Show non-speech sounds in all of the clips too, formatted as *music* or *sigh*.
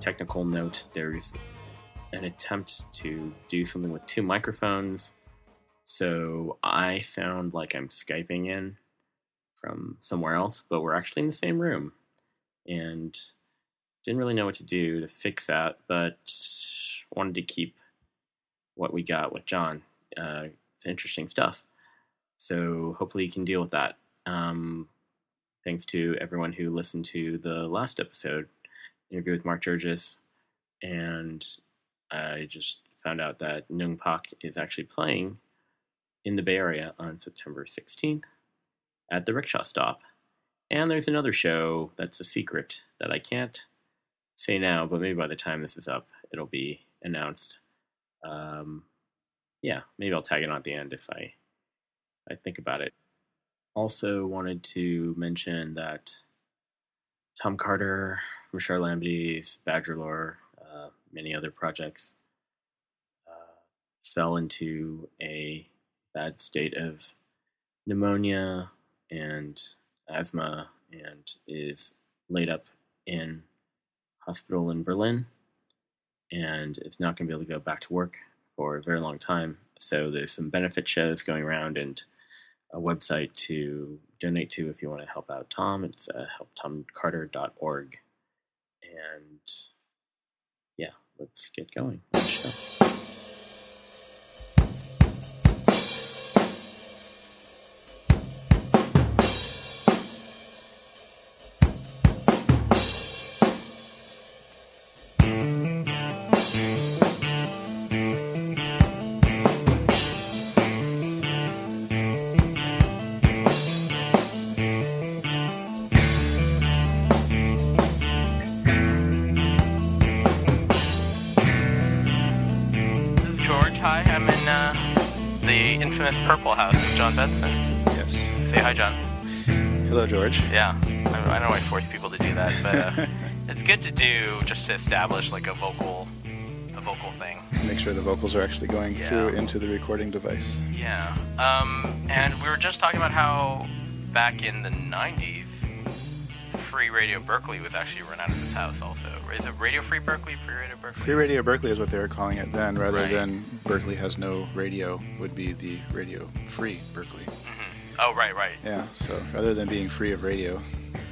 Technical note there's an attempt to do something with two microphones. So I sound like I'm Skyping in from somewhere else, but we're actually in the same room. And didn't really know what to do to fix that, but wanted to keep what we got with John. Uh, it's interesting stuff. So hopefully you can deal with that. Um, thanks to everyone who listened to the last episode, interview with Mark Jurgis. And I just found out that Nung Pak is actually playing in the Bay Area on September 16th at the rickshaw stop. And there's another show that's a secret that I can't say now, but maybe by the time this is up, it'll be announced. Um, yeah, maybe I'll tag it on at the end if I I think about it. Also, wanted to mention that Tom Carter from Charalambides Badger Lore, uh, many other projects, uh, fell into a bad state of pneumonia and asthma and is laid up in hospital in Berlin and is not going to be able to go back to work for a very long time. So there's some benefit shows going around and a website to donate to if you want to help out Tom. It's uh, helptomcarter.org. And yeah, let's get going. with Hi, I'm in uh, the infamous Purple House with John Benson. Yes. Say hi, John. Hello, George. Yeah, I, I don't know why I force people to do that, but uh, *laughs* it's good to do just to establish like a vocal, a vocal thing. Make sure the vocals are actually going Yeah. through into the recording device. Yeah. Um, and we were just talking about how back in the '90s, Free Radio Berkeley was actually run out of this house. Also, is it Radio Free Berkeley? Free Radio Berkeley. Free Radio Berkeley is what they were calling it then, rather Right. than Berkeley has no radio, would be the Radio Free Berkeley. Mm-hmm. Oh, right, right. Yeah, so rather than being free of radio,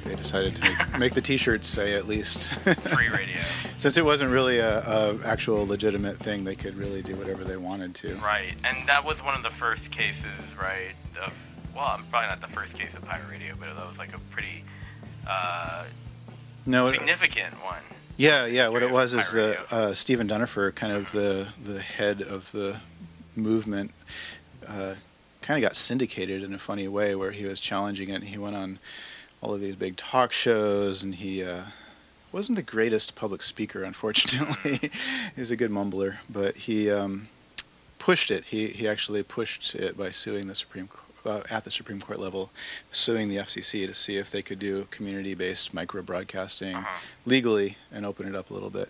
they decided to make, *laughs* make the t shirts say at least. Free *laughs* Radio. Since it wasn't really a, a actual legitimate thing, they could really do whatever they wanted to. Right, and that was one of the first cases, right? Of well, I'm probably not the first case of pirate radio, but that was like a pretty uh, No, it- significant one. Yeah, yeah. What it was is the uh, Stephen Dunifer, kind of the the head of the movement, uh, kind of got syndicated in a funny way, where he was challenging it. And He went on all of these big talk shows, and he uh, wasn't the greatest public speaker, *laughs* unfortunately. he was a good mumbler, but he um, pushed it. He he actually pushed it by suing the Supreme uh, at the Supreme Court level, suing the FCC to see if they could do community-based micro broadcasting Uh-huh. legally and open it up a little bit.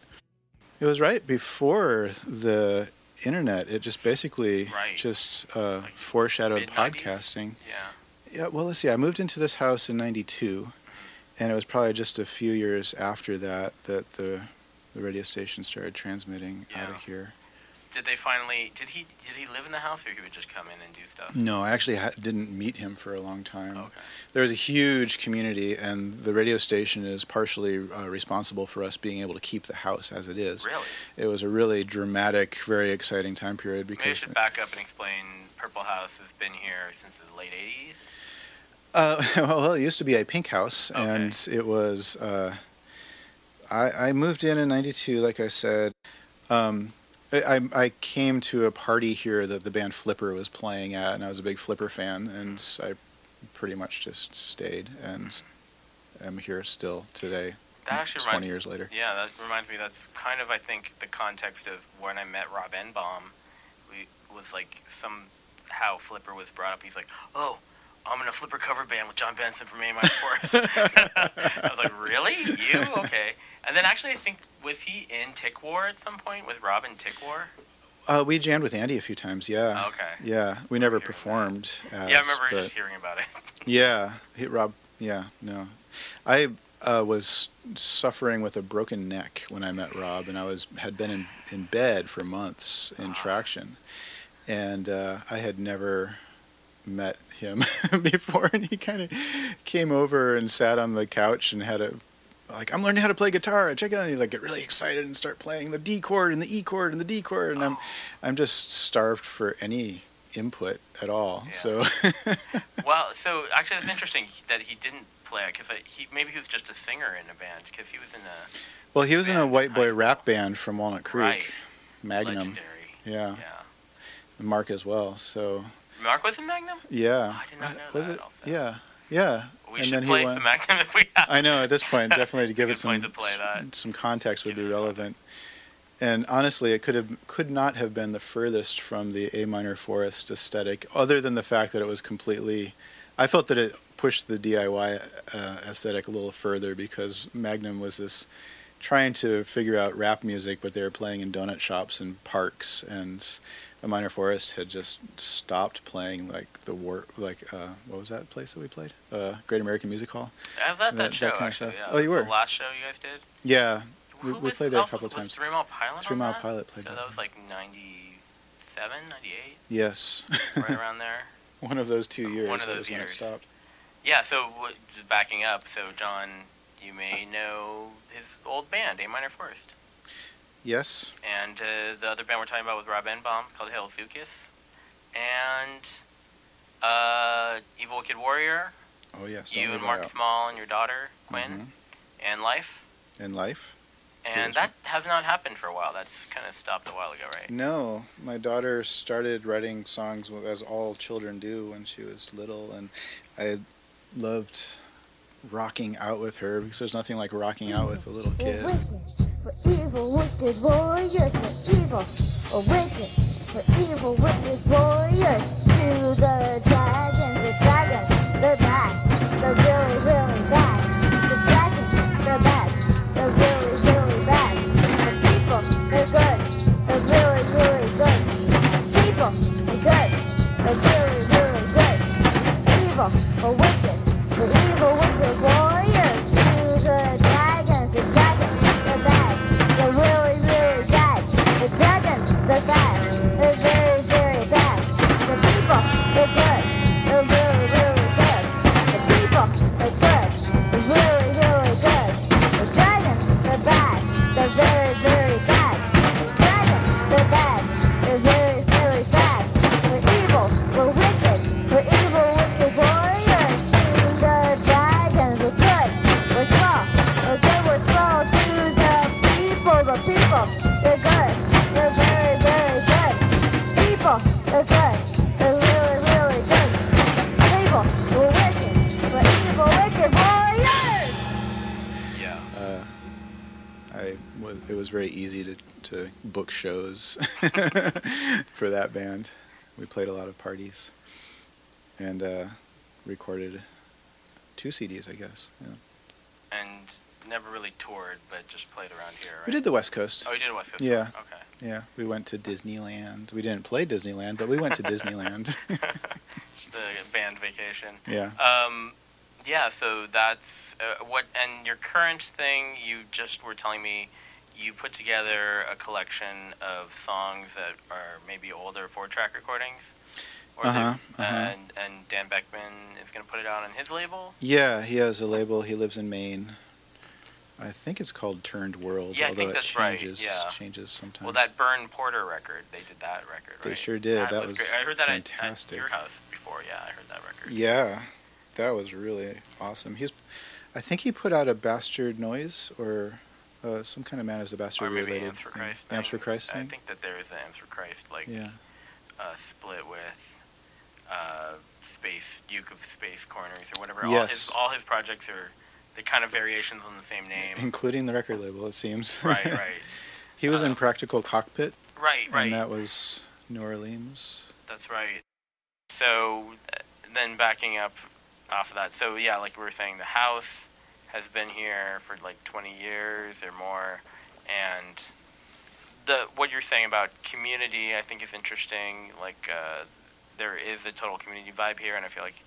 It was right before the internet. It just basically Right. just uh, Like foreshadowed Mid-nineties? podcasting. Yeah. Yeah, well, let's see. I moved into this house in '92, and it was probably just a few years after that that the the radio station started transmitting out of here. Did they finally? Did he? Did he live in the house, or he would just come in and do stuff? No, I actually ha- didn't meet him for a long time. Okay. There was a huge community, and the radio station is partially uh, responsible for us being able to keep the house as it is. Really? It was a really dramatic, very exciting time period Maybe I should back up and explain. Purple House has been here since the late '80s. Uh, *laughs* well, it used to be a pink house, Okay. and it was. Uh, I, I moved in in '92, like I said. Um, I, I came to a party here that the band Flipper was playing at, and I was a big Flipper fan, and I pretty much just stayed, and am here still today, That actually 20 reminds years later. Yeah, that reminds me. That's kind of I think the context of when I met Rob Enbaum. We was like somehow Flipper was brought up. He's like, "Oh, I'm in a Flipper cover band with John Benson from A Minor Forest." *laughs* *laughs* I was like, "Really? You? Okay." And then actually, I think was he in Tic War at some point with Robin Tic War? Uh, we jammed with Andy a few times, yeah. Okay. Yeah, we never performed. As, yeah, I remember just hearing about it. *laughs* Yeah, he, Rob. Yeah, no, I uh, was suffering with a broken neck when I met Rob, and I was had been in, in bed for months in traction, and uh, I had never met him *laughs* before, and he kind of came over and sat on the couch and had a like I'm learning how to play guitar. I Check it out. And he like get really excited and start playing the D chord and the E chord and the D chord, and I'm oh. I'm just starved for any input at all. Yeah. So. *laughs* well, so actually, it's interesting that he didn't play it because he maybe he was just a singer in a band because he was in a Well, he was in a white boy rap band from Walnut Creek, right Magnum. legendary. Yeah, Yeah. Mark as well. So Mark was in Magnum. yeah, I did not know was that it? also. Yeah, yeah. We And should play some Magnum if we have. *laughs* I know at this point, definitely to give *laughs* it some to play that. some context would Give be relevant. And honestly, it could have could not have been the furthest from the A minor forest aesthetic, other than the fact that it was completely. I felt that it pushed the DIY uh, aesthetic a little further because Magnum was this trying to figure out rap music, but they were playing in donut shops and parks, and A Minor Forest had just stopped playing like the war, like uh, what was that place that we played? Uh, Great American Music Hall. I was at that, that- that show kind of actually. stuff. Yeah, Oh, you were? The last show you guys did. Yeah, we, Who we was- played there a couple was times. Three Mile Pilot. Three Mile that? Pilot played So that was like 97, 98, Yes, right *laughs* around there. one of those two So, years. one of those was years. stopped. Yeah. So just backing up. So John, you may know his old band, A Minor Forest. Yes, And uh, the other band we're talking about with Rob Enbaum called Hale Zukas. And uh, Evil Wikkid Warrior, oh yes. don't you and Mark. Small and your daughter, Quinn, Mhm. and Life. And life. And that has not happened for a while. That's kind of stopped a while ago, right? No, my daughter started writing songs as all children do when she was little, and I loved rocking out with her because there's nothing like rocking out with a little kid. For evil, wicked warriors, for evil, or wicked, for evil, wicked warriors, to the dragons, the dragons, the bad, the really, really bad, the dragons, the bad, the really, really bad, the people, the good, the really, really good, the people, the good, the really, really good, evil, or wicked, the evil, book shows *laughs* for that band. We played a lot of parties. and uh, recorded two CDs, I guess. Yeah. And never really toured, but just played around here. Right? We did the West Coast. Oh, you did West Coast. Yeah. tour. Okay. Yeah, we went to Disneyland. We didn't play Disneyland, but we went to *laughs* Disneyland. *laughs* Just a band vacation. yeah. Um, yeah, so that's uh, what. And your current thing, you just were telling me, you put together a collection of songs that are maybe older four-track recordings. Uh-huh, uh-huh. And and Dan Beckman is going to put it out on his label. Yeah, he has a label. He lives in Maine. I think it's called Turned Word. Yeah, I think it that's right, changes, yeah. Changes sometimes. Well, that Bern Porter record, they did that record, right? They sure did. That was great. I heard that at- at, fantastic. your house before. Yeah, I heard that record. Yeah, that was really awesome. He's, I think he put out a Bastard Noise or uh, some kind of Man is a Bastard Or maybe related Amps for. Christ. Amps for. Christ I think that there is an Amps for Christ like Yeah. uh, split with uh, Space Duke of Space Corners or whatever. All Yes. his all his projects are they kind of variations on the same name. Including the record label, it seems. right, right, *laughs* he was in Uh, Practical Cockpit, right, right. and that was New Orleans. That's right. So uh, then backing up off of that, so yeah, like we were saying, the house has been here for like 20 years or more, and the what you're saying about community, I think, is interesting. Like uh, there is a total community vibe here, and I feel like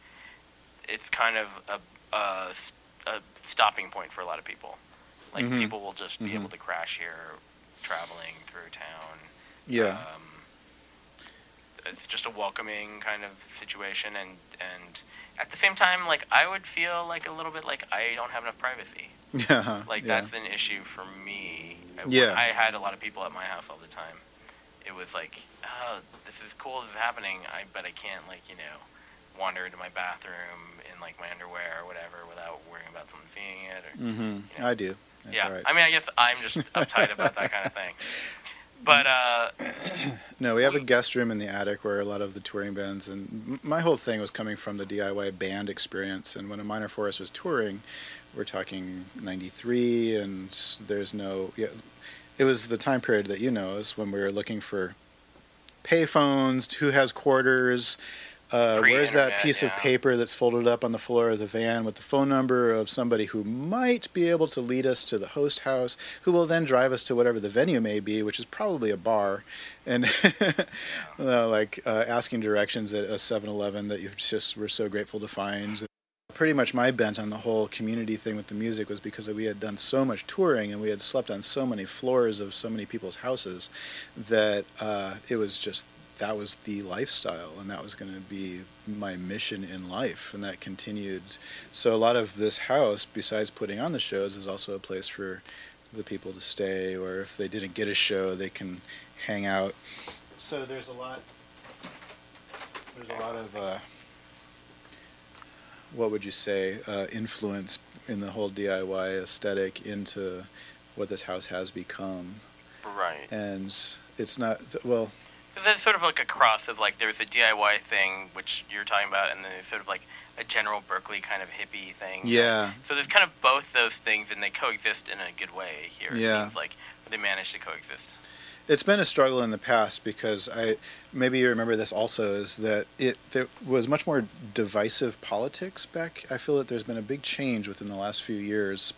it's kind of a a stopping point for a lot of people. Like Mhm. people will just be Mhm. able to crash here, traveling through town. Yeah. Um, it's just a welcoming kind of situation, and and at the same time, like I would feel like a little bit like I don't have enough privacy. yeah. *laughs* Like yeah. that's an issue for me. I- Yeah. I had a lot of people at my house all the time. It was like, oh, this is cool. This is happening. I but I can't like you know wander into my bathroom in like my underwear or whatever without worrying about someone seeing it. Or, Mm-hmm. Yeah. I do. That's yeah, right. I mean, I guess I'm just uptight about that kind of thing. *laughs* But uh, *clears throat* No, we have a guest room in the attic where a lot of the touring bands and my whole thing was coming from the DIY band experience. And when a minor forest was touring, we're talking '93, and there's no. Yeah, it was the time period that you know is when we were looking for payphones. Who has quarters? Uh, where's that piece of paper that's folded up on the floor of the van with the phone number of somebody who might be able to lead us to the host house, who will then drive us to whatever the venue may be, which is probably a bar, and *laughs* you know, like uh, asking directions at a 7-Eleven that you just were so grateful to find. Pretty much my bent on the whole community thing with the music was because we had done so much touring and we had slept on so many floors of so many people's houses that uh, it was just that was the lifestyle and that was going to be my mission in life and that continued. So a lot of this house besides putting on the shows is also a place for the people to stay or if they didn't get a show they can hang out. So there's a lot there's a lot of uh, what would you say uh, influence in the whole DIY aesthetic into what this house has become. Right. and it's not well Because it's sort of like a cross of like there's a DIY thing which you're talking about, and then there's sort of like a general Berkeley kind of hippie thing. yeah So there's kind of both those things, and they coexist in a good way here. It Yeah. seems like they manage to coexist. it's been a struggle in the past because I maybe you remember this also is that it there was much more divisive politics back. I feel that there's been a big change within the last few years,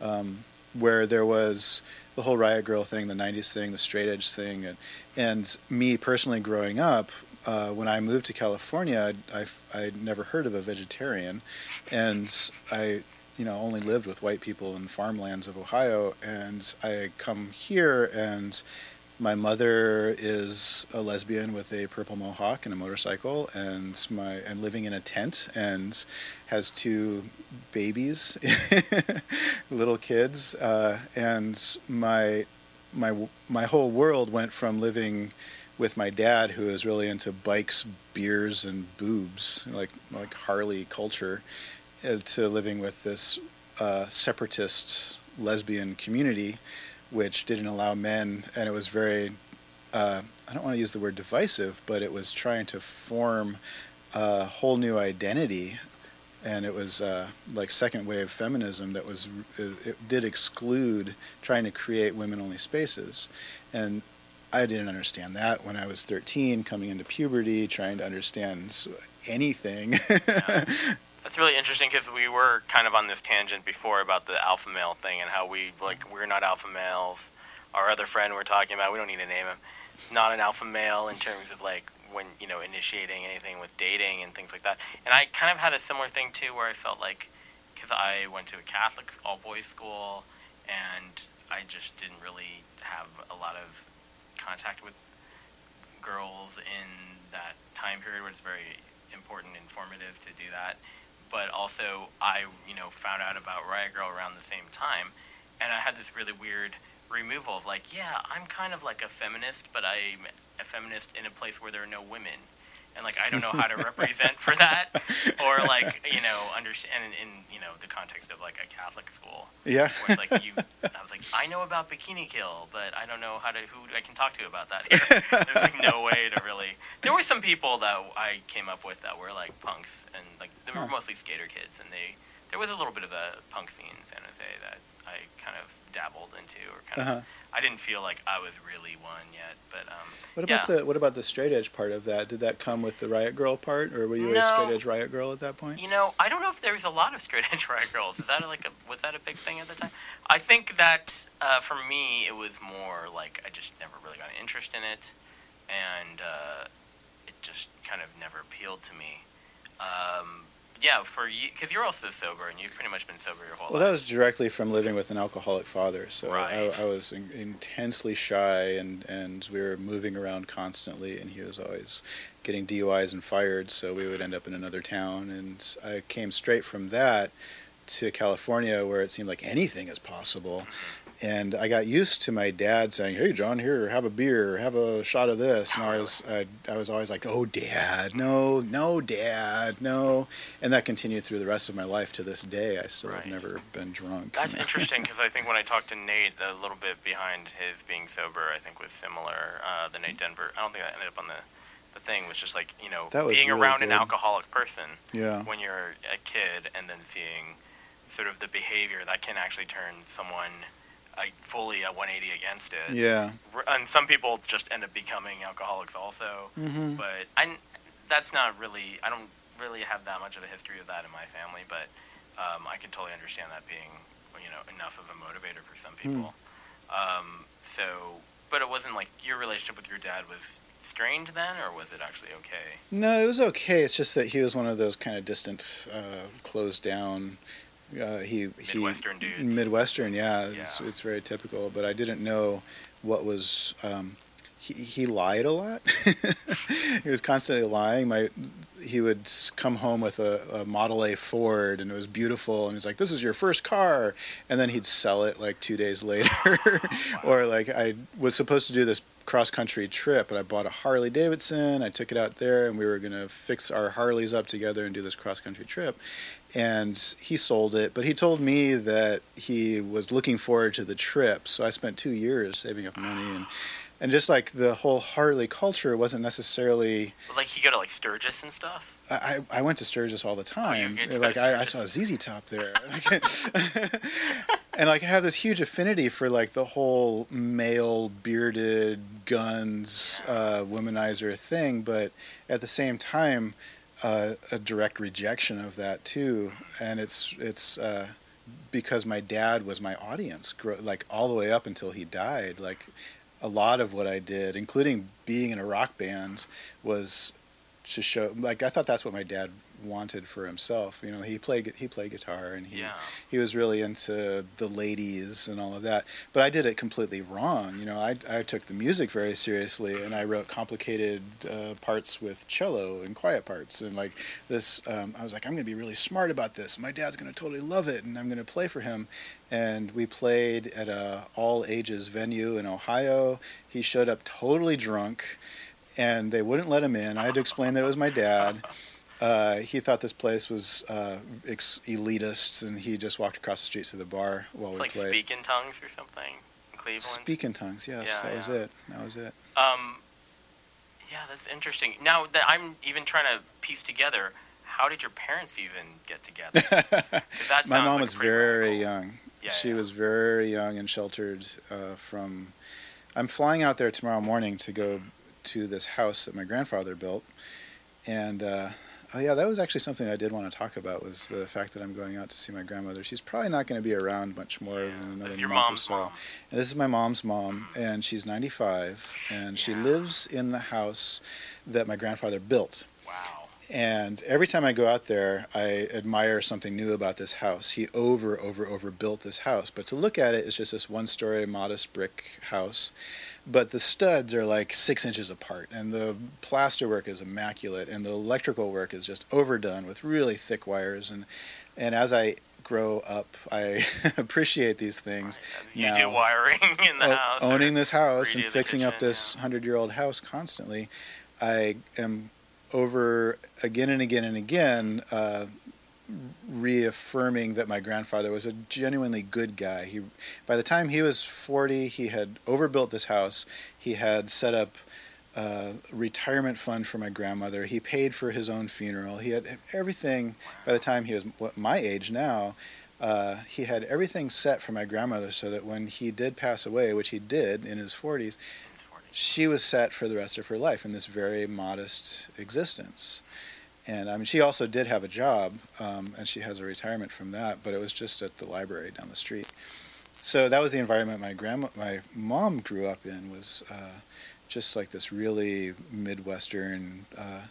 um, where there was the whole riot girl thing, the '90s thing, the straight edge thing, and and me personally growing up. Uh, when I moved to California, I, I'd never heard of a vegetarian, and I you know only lived with white people in farmlands of Ohio, and I come here and my mother is a lesbian with a purple mohawk and a motorcycle, and my I'm living in a tent and has two babies, *laughs* little kids, uh, and my my my whole world went from living with my dad, who is really into bikes, beers, and boobs, like like Harley culture, uh, to living with this uh, separatist lesbian community, which didn't allow men, and it was very. Uh, I don't want to use the word divisive, but it was trying to form a whole new identity, and it was uh, like second wave feminism that was it, it did exclude trying to create women only spaces, and I didn't understand that when I was 13, coming into puberty, trying to understand anything. *laughs* That's really interesting because we were kind of on this tangent before about the alpha male thing and how we like we're not alpha males. Our other friend we're talking about, we don't need to name him, not an alpha male in terms of like when you know initiating anything with dating and things like that. And I kind of had a similar thing too, where I felt like because I went to a Catholic all boys school and I just didn't really have a lot of contact with girls in that time period where it's very important and informative to do that but also I, you know, found out about Riot Girl around the same time, and I had this really weird removal of like, yeah, I'm kind of like a feminist, but I'm a feminist in a place where there are no women, and like I don't know how to *laughs* represent for that, or like you know, understand in, in you know the context of like a Catholic school, yeah. where it's like you, I was like, I know about Bikini Kill, but I don't know how to who I can talk to about that here. There's like no way to really. There were some people that I came up with that were like punks, and like they were Huh. mostly skater kids, and they there was a little bit of a punk scene in San Jose that I kind of dabbled into, or kind Uh-huh. of. I didn't feel like I was really one yet, but um, What about yeah. the what about the straight edge part of that? Did that come with the Riot Girl part, or were you a straight edge Riot Girl at that point? You know, I don't know if there was a lot of straight *laughs* edge riot girls. Is that like a was that a big thing at the time? I think that uh, for me it was more like I just never really got an interest in it, and uh, it just kind of never appealed to me. Um, yeah, for you because you're also sober and you've pretty much been sober your whole life. Well, that was directly from living with an alcoholic father. So Right. I, I was in, intensely shy, and, and we were moving around constantly, and he was always getting DUIs and fired. So we would mm-hmm. end up in another town, and I came straight from that to California, where it seemed like anything is possible. Mm-hmm. And I got used to my dad saying, "Hey, John, here, have a beer, have a shot of this." And I was, I, I was always like, "Oh, Dad, no, no, Dad, no." And that continued through the rest of my life to this day. I still Right. have never been drunk. That's *laughs* interesting because I think when I talked to Nate, a little bit behind his being sober, I think was similar. Uh, the Nate Denver, I don't think that ended up on the, the thing. Was just like you know being really around an alcoholic person Yeah. when you're a kid, and then seeing sort of the behavior that can actually turn someone like fully a 180 against it. Yeah. And some people just end up becoming alcoholics also. Mm-hmm. But I, that's not really. I don't really have that much of a history of that in my family, but um, I can totally understand that being, you know, enough of a motivator for some people. Um, so, but it wasn't like your relationship with your dad was strained then, or was it actually okay? No, it was okay. It's just that he was one of those kind of distant, uh, closed down. Uh, he he Midwestern dudes. Midwestern, yeah, It's, Yeah. it's very typical. But I didn't know what was. Um, he he lied a lot. *laughs* he was constantly lying. My he would come home with a, a Model A Ford, and it was beautiful. And he's like, "This is your first car," and then he'd sell it like two days later. *laughs* or like I was supposed to do this cross country trip, and I bought a Harley Davidson. I took it out there, and we were gonna fix our Harleys up together and do this cross country trip. And he sold it, but he told me that he was looking forward to the trip. So I spent two years saving up money and. *sighs* *sighs* *sighs* And just like the whole Harley culture wasn't necessarily Like he go to like Sturgis and stuff. I, I went to Sturgis all the time. get to like I, I saw. ZZ Top there, *laughs* and like I have this huge affinity for like the whole male bearded guns uh, womanizer thing, but at the same time, uh, a direct rejection of that too. And it's it's uh, because my dad was my audience, like all the way up until he died. Like a lot of what I did, including being in a rock band, was to show like I thought that's what my dad wanted for himself. You know, he played he played guitar and he Yeah. he was really into the ladies and all of that. But I did it completely wrong. You know, I I took the music very seriously and I wrote complicated uh, parts with cello and quiet parts and like this. Um, I was like, I'm going to be really smart about this. My dad's going to totally love it and I'm going to play for him. And we played at a all ages venue in Ohio. He showed up totally drunk and they wouldn't let him in. I had to explain that it was my dad. *laughs* Uh, he thought this place was uh, ex- elitist, and he just walked across the street to the bar while It's we like played. Speak in Tongues or something in Cleveland. Speaking tongues. Yes, Yeah, that was it. That was it. Um, yeah, that's interesting. Now that I'm even trying to piece together, how did your parents even get together? *laughs* My mom like was very radical- young. Yeah, she yeah. was very young and sheltered uh, from I'm flying out there tomorrow morning to go to this house that my grandfather built, and uh, oh yeah, that was actually something I did want to talk about was the fact that I'm going out to see my grandmother. She's probably not going to be around much more Yeah, than another your month or mom's so. mom. And this is my mom's mom, and she's 95, and she lives in the house that my grandfather built. Wow. And every time I go out there, I admire something new about this house. He over, over, over built this house. But to look at it, it's just this one story, modest brick house. But the studs are like six inches apart, and the plasterwork is immaculate, and the electrical work is just overdone with really thick wires. And, and as I grow up, I *laughs* appreciate these things. You now. do wiring *laughs* in the O- house. owning this house and fixing up this hundred year old house constantly, I am over again and again and again uh, reaffirming that my grandfather was a genuinely good guy. He, by the time he was forty, he had overbuilt this house. He had set up. a retirement fund for my grandmother. He paid for his own funeral. He had everything. By the time he was what my age now, uh, he had everything set for my grandmother so that when he did pass away, which he did in his 40s, 40. she was set for the rest of her life in this very modest existence. And I mean, she also did have a job, um, and she has a retirement from that, but it was just at the library down the street. So that was the environment my grandma, my mom grew up in. Was uh, just like this really midwestern. Uh,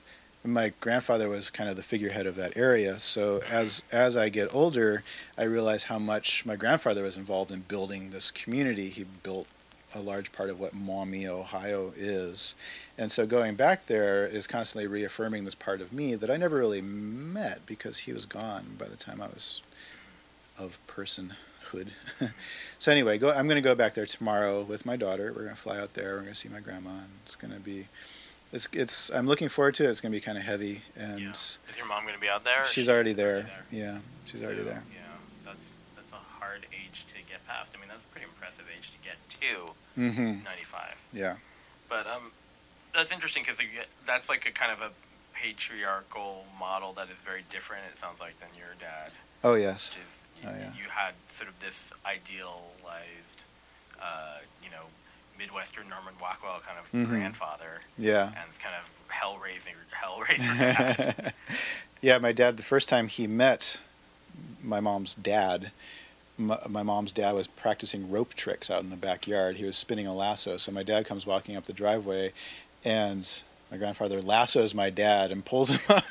my grandfather was kind of the figurehead of that area. So as as I get older, I realize how much my grandfather was involved in building this community. He built a large part of what Maumee, Ohio is. And so going back there is constantly reaffirming this part of me that I never really met because he was gone by the time I was of personhood. *laughs* so anyway, go, I'm going to go back there tomorrow with my daughter. We're going to fly out there. We're going to see my grandma. And it's going to be, it's, it's, I'm looking forward to it. It's going to be kind of heavy. And Yeah. Is your mom going to be out there? she's she- already there. Yeah, she's already there. Yeah, that's that's a hard age to get past. I mean, that's a pretty impressive age to get to hmm 95. Yeah. But um, that's interesting because that's like a kind of a patriarchal model that is very different. It sounds like than your dad, Oh, yes. which is you, Oh, yeah. you had sort of this idealized, uh, you know, Midwestern Norman Rockwell kind of Mhm. grandfather, Yeah. and it's kind of hellraiser, hellraiser *laughs* dad. yeah, my dad, the first time he met my mom's dad, my, my mom's dad was practicing rope tricks out in the backyard. He was spinning a lasso. So my dad comes walking up the driveway, and my grandfather lassos my dad and pulls him *laughs* up.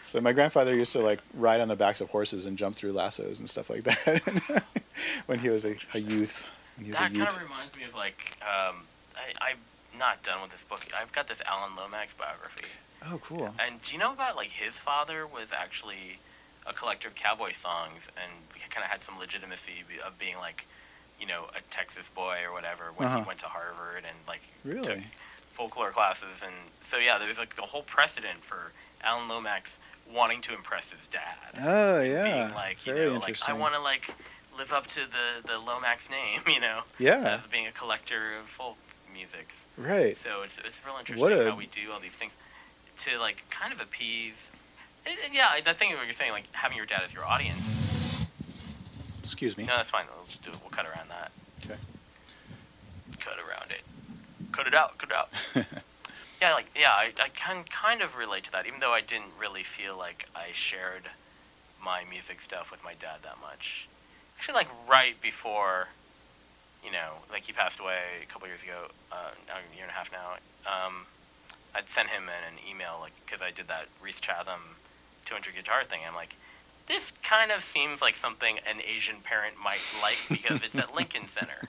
so my grandfather used to like ride on the backs of horses and jump through lassos and stuff like that *laughs* when he was a, a youth. When he was That kind of reminds me of like um, I, I'm not done with this book. I've got this Alan Lomax biography, Oh, cool. and do you know about like his father was actually a collector of cowboy songs, and kind of had some legitimacy of being like, you know, a Texas boy or whatever when Uh-huh. he went to Harvard and like Really? took folklore classes, and so yeah, there was like the whole precedent for Alan Lomax wanting to impress his dad Oh, yeah. being like, you Very know, like I want to like live up to the the Lomax name, *laughs* you know, Yeah. as being a collector of folk musics. Right. So it's it's real interesting a- how we do all these things to like kind of appease. Yeah, that thing what you're saying, like having your dad as your audience. Excuse me. No, that's fine. We'll just do it. We'll cut around that. Okay. Cut around it. Cut it out. Cut it out. *laughs* yeah, like yeah, I, I can kind of relate to that, even though I didn't really feel like I shared my music stuff with my dad that much. Actually, like right before, you know, like he passed away a couple years ago, uh, a year and a half now. Um, I'd sent him in an email, like, because I did that Rhys Chatham 200 guitar thing. I'm like, this kind of seems like something an Asian parent might like because it's at Lincoln Center.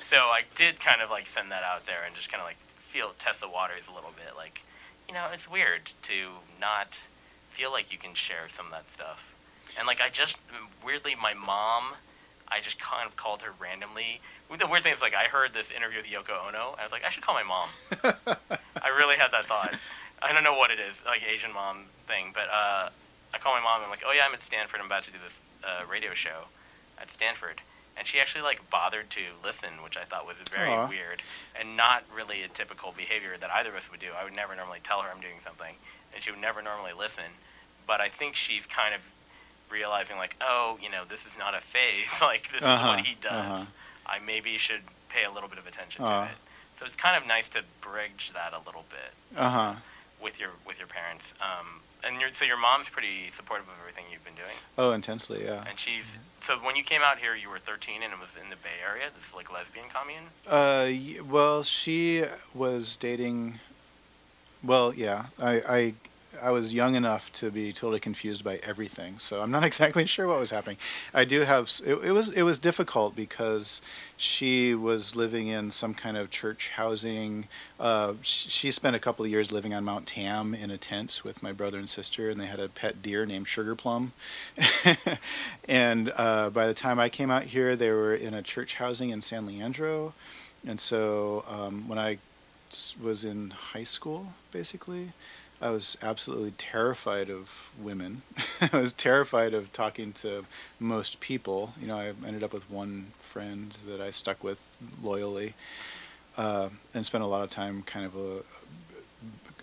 So I did kind of like send that out there and just kind of like feel test the waters a little bit. Like, you know, it's weird to not feel like you can share some of that stuff. And like I just mm, weirdly, my mom, I just kind of called her randomly. The weird thing is like I heard this interview with Yoko Ono, and I was like, I should call my mom. *laughs* I really had that thought. I don't know what it is, like Asian mom thing, but uh, I call my mom and I'm like, oh yeah, I'm at Stanford. I'm about to do this uh, radio show at Stanford. And she actually like bothered to listen, which I thought was very Aw. weird and not really a typical behavior that either of us would do. I would never normally tell her I'm doing something, and she would never normally listen. But I think she's kind of realizing like, oh, you know, this is not a phase. *laughs* like this is Uh-huh, what he does. uh-huh. I maybe should pay a little bit of attention to it. So it's kind of nice to bridge that a little bit Uh huh. With your with your parents. Um, and your so your mom's pretty supportive of everything you've been doing, Oh, intensely, yeah. and she's so when you came out here, you were 13 and it was in the Bay Area, this like lesbian commune. Uh, well, she was dating. Well, yeah, I, I, I was young enough to be totally confused by everything, so I'm not *laughs* exactly sure what was happening. I do have. It, it was it was difficult because she was living in some kind of church housing. Uh, she spent a couple of years living on Mount Tam in a tent with my brother and sister, and they had a pet deer named Sugar Plum. *laughs* and uh, by the time I came out here, they were in a church housing in San Leandro. And so um, I was in high school, basically, I was absolutely terrified of women. *laughs* I was terrified of talking to most people. You know, I ended up with one friend that I stuck with loyally, uh, and spent a lot of time kind of a,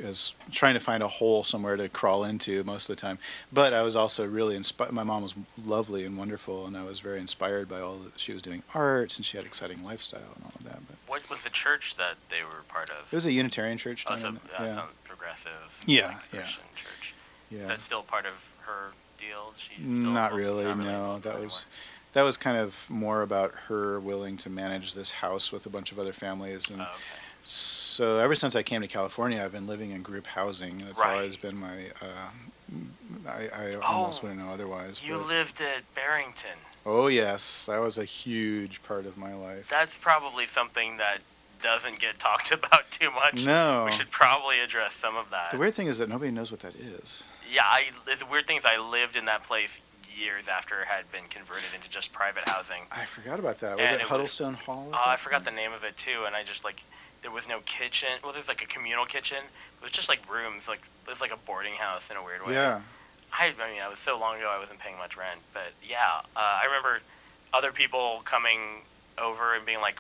as trying to find a hole somewhere to crawl into most of the time. But I was also really inspired. My mom was lovely and wonderful, and I was very inspired by all that she was doing arts, and she had exciting lifestyle and all of that. But What was the church that they were part of? it was a Unitarian church. oh, so uh, yeah. Progressive Yeah, like, yeah. Church. yeah. Is that still part of her deal? She's still not really. not no, that anymore? was that was kind of more about her willing to manage this house with a bunch of other families and. Oh, okay. So ever since I came to California, I've been living in group housing. That's Right. always been my. Uh, I, I Oh, almost wouldn't know otherwise. You lived at Barrington. oh yes, that was a huge part of my life. That's probably something that doesn't get talked *laughs* about too much. no, We should probably address some of that. the weird thing is that nobody knows what that is. yeah, I, the weird thing is I lived in that place years after it had been converted into just private housing. I forgot about that. Was And it, it was- Huddlestone Hall? Oh, I forgot the name of it too, and I just like there was no kitchen. Well, there's like a communal kitchen. It was just like rooms, like it was like a boarding house in a weird way. Yeah. I, I mean, I was so long ago I wasn't paying much rent, but yeah, uh, I remember other people coming over and being like,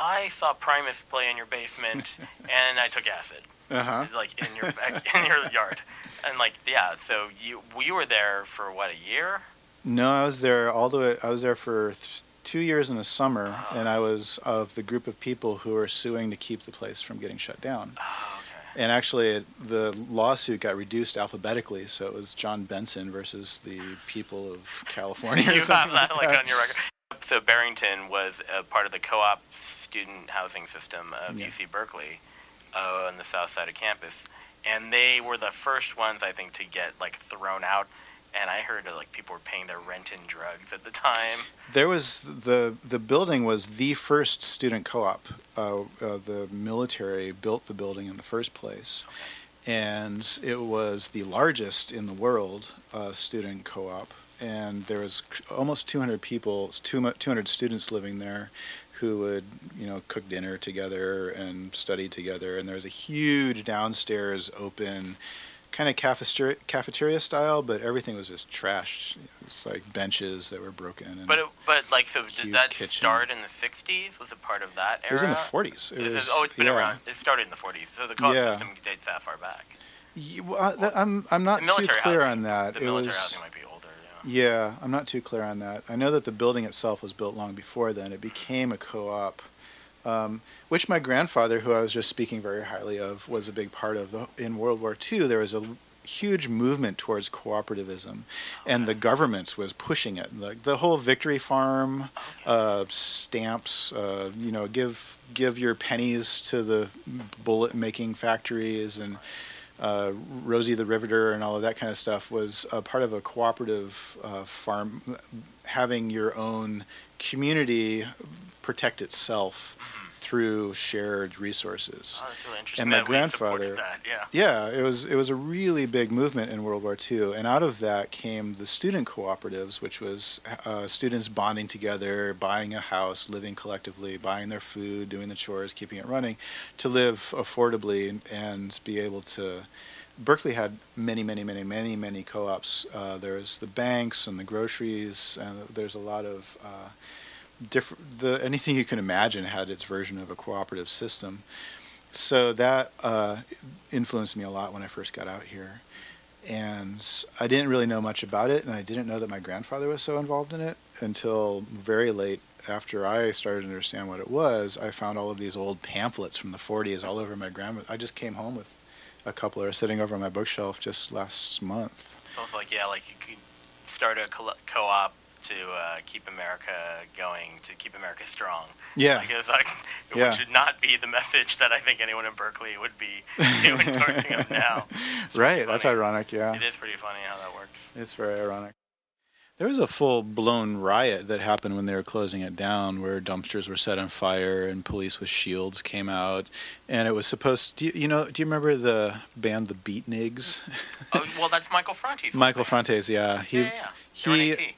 "I saw Primus play in your basement, *laughs* and I took acid, Uh huh. like in your back, *laughs* in your yard." And like, yeah, so you we were there for what a year? No, I was there all the way. I was there for th- two years in the summer, Oh. and I was of the group of people who were suing to keep the place from getting shut down. Oh, okay. And actually, it, the lawsuit got reduced alphabetically, so it was John Benson versus the people of California. *laughs* or you have that like that. on your record. So Barrington was a part of the co-op student housing system of Yeah. UC Berkeley uh, on the south side of campus, and they were the first ones I think to get like thrown out. And I heard uh, like people were paying their rent in drugs at the time. There was the the building was the first student co-op. Uh, uh, the military built the building in the first place, and it was the largest in the world uh, student co-op. And there was almost 200 people, 200 students living there, who would you know cook dinner together and study together. And there was a huge downstairs open. Kind of cafeteria, cafeteria style, but everything was just trashed. It was like benches that were broken. And But it, but like so did that kitchen. start in the '60s? Was it part of that era? It was in the 40s. It was, it- oh, it's been yeah. around. It started in the 40s. So the co-op Yeah. system dates that far back. Ye- well, I- that- I'm I'm not too clear housing, on that. The it military was housing might be. Yeah. I'm not too clear on that. I know that the building itself was built long before then. It became a co-op, um, which my grandfather, who I was just speaking very highly of, was a big part of. The, in World War II, there was a huge movement towards cooperativism, and the government was pushing it. Like the whole Victory Farm, uh, stamps, uh, you know, give give your pennies to the bullet making factories and uh, Rosie the Riveter and all of that kind of stuff was a part of a cooperative uh, farm, having your own community protect itself through shared resources. Oh, that's really interesting. And my that grandfather- that. Yeah. Yeah, it was it was a really big movement in World War II, and out of that came the student cooperatives, which was uh, students bonding together, buying a house, living collectively, buying their food, doing the chores, keeping it running, to live affordably and, and be able to. Berkeley had many, many, many, many, many co-ops. Uh, there's the banks and the groceries, and there's a lot of uh. The anything you can imagine had its version of a cooperative system so that uh, influenced me a lot when I first got out here. and I didn't really know much about it, and I didn't know that my grandfather was so involved in it until very late after I started to understand what it was. I found all of these old pamphlets from the 40s all over my grandma. I just came home with a couple are sitting over on my bookshelf just last month. Almost like yeah, like you could start a co-op to uh, keep America going, to keep America strong. Yeah. Like it's like *laughs* Yeah. which should not be the message that I think anyone in Berkeley would be *laughs* *laughs* endorsing now. It's right, that's ironic, yeah. It is pretty funny how that works. It's very ironic. There was a full blown riot that happened when they were closing it down, where dumpsters were set on fire and police with shields came out, and it was supposed. Do you, you know? Do you remember the band the Beatnigs? Oh well, that's Michael Franti's. old Michael band. Frantes, yeah. He, Yeah, yeah, yeah. he-.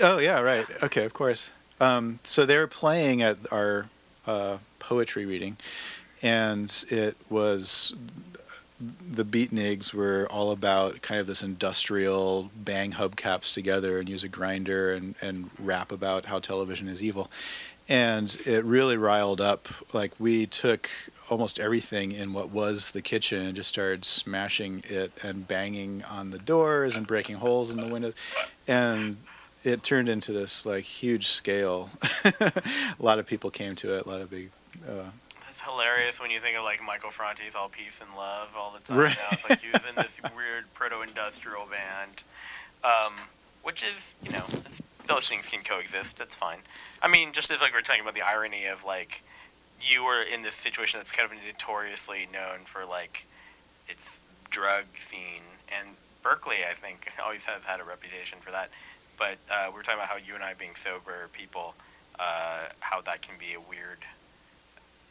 Oh yeah, right. Okay, of course. Um, so they were playing at our uh, poetry reading, and it was the beatnigs were all about kind of this industrial bang hubcaps together and use a grinder and, and rap about how television is evil. And it really riled up. Like we took almost everything in what was the kitchen and just started smashing it and banging on the doors and breaking holes in the windows. And it turned into this like huge scale. *laughs* a lot of people came to it. A lot of big. Uh, That's hilarious when you think of like Michael Franti's All Peace and Love all the time. Right. Now it's like he was in this *laughs* weird proto-industrial band, um, which is you know those things can coexist. That's fine. I mean, just as like we're talking about the irony of like you were in this situation that's kind of notoriously known for like its drug scene, and Berkeley I think *laughs* always has had a reputation for that. But uh, we we're talking about how you and I being sober people, uh, how that can be a weird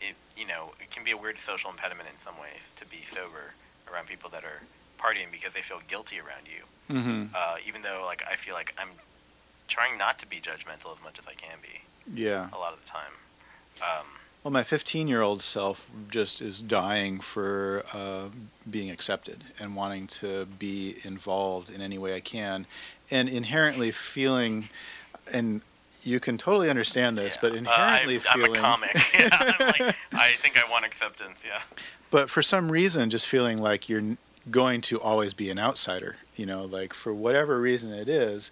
it you know it can be a weird social impediment in some ways to be sober around people that are partying because they feel guilty around you. mhm. Uh, even though like I feel like I'm trying not to be judgmental as much as I can be Yeah. a lot of the time. Um, Well, my 15 year old self just is dying for uh, being accepted and wanting to be involved in any way I can, and inherently feeling, and you can totally understand this, but uh, inherently I'm, feeling. I'm a comic. *laughs* yeah, I'm like, I think I want acceptance. Yeah. but for some reason just feeling like you're going to always be an outsider you know like for whatever reason it is